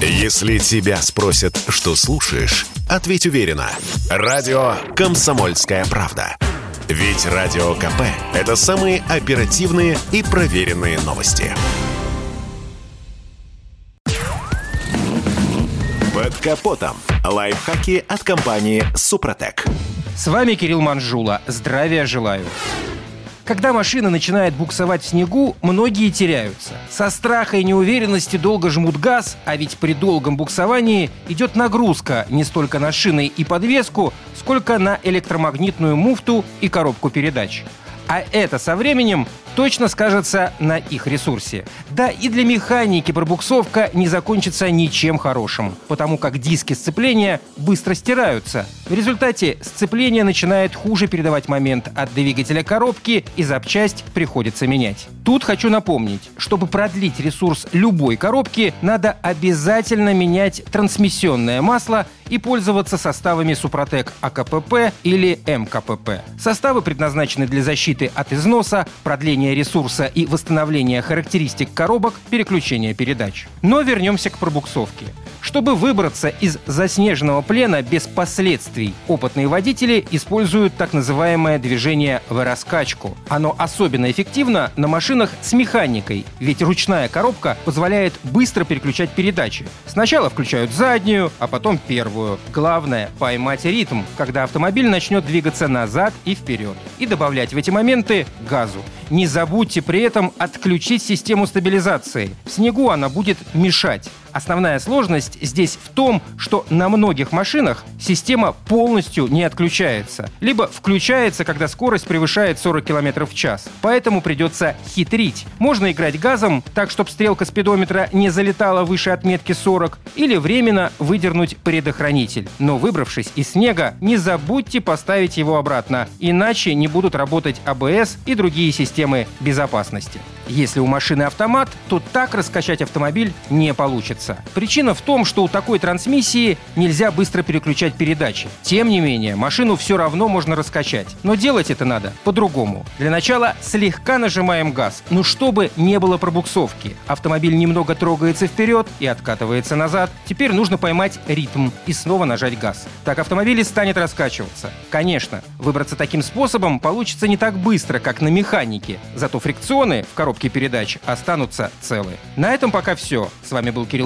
Если тебя спросят, что слушаешь, ответь уверенно. Радио «Комсомольская правда». Ведь Радио КП – это самые оперативные и проверенные новости. Под капотом. Лайфхаки от компании «Супротек». С вами Кирилл Манжула. Здравия желаю. Когда машина начинает буксовать в снегу, многие теряются. Со страха и неуверенности долго жмут газ, а ведь при долгом буксовании идет нагрузка не столько на шины и подвеску, сколько на электромагнитную муфту и коробку передач. А это со временем точно скажется на их ресурсе. Да и для механики пробуксовка не закончится ничем хорошим, потому как диски сцепления быстро стираются. В результате сцепление начинает хуже передавать момент от двигателя коробки и запчасть приходится менять. Тут хочу напомнить, чтобы продлить ресурс любой коробки, надо обязательно менять трансмиссионное масло и пользоваться составами Супротек АКПП или МКПП. Составы предназначены для защиты от износа, продления ресурса и восстановления характеристик коробок переключения передач. Но вернемся к пробуксовке. Чтобы выбраться из заснеженного плена без последствий, опытные водители используют так называемое движение в раскачку. Оно особенно эффективно на машинах с механикой, ведь ручная коробка позволяет быстро переключать передачи. Сначала включают заднюю, а потом первую. Главное – поймать ритм, когда автомобиль начнет двигаться назад и вперед. И добавлять в эти моменты газу. Не забудьте при этом отключить систему стабилизации. В снегу она будет мешать. Основная сложность здесь в том, что на многих машинах система полностью не отключается, либо включается, когда скорость превышает 40 км в час. Поэтому придется хитрить. Можно играть газом так, чтобы стрелка спидометра не залетала выше отметки 40, или временно выдернуть предохранитель. Но выбравшись из снега, не забудьте поставить его обратно, иначе не будут работать АБС и другие системы безопасности. Если у машины автомат, то так раскачать автомобиль не получится. Причина в том, что у такой трансмиссии нельзя быстро переключать передачи. Тем не менее, машину все равно можно раскачать. Но делать это надо по-другому. Для начала слегка нажимаем газ, но чтобы не было пробуксовки. Автомобиль немного трогается вперед и откатывается назад. Теперь нужно поймать ритм и снова нажать газ. Так автомобиль и станет раскачиваться. Конечно, выбраться таким способом получится не так быстро, как на механике. Зато фрикционы в коробке передач останутся целы. На этом пока все. С вами был Кирилл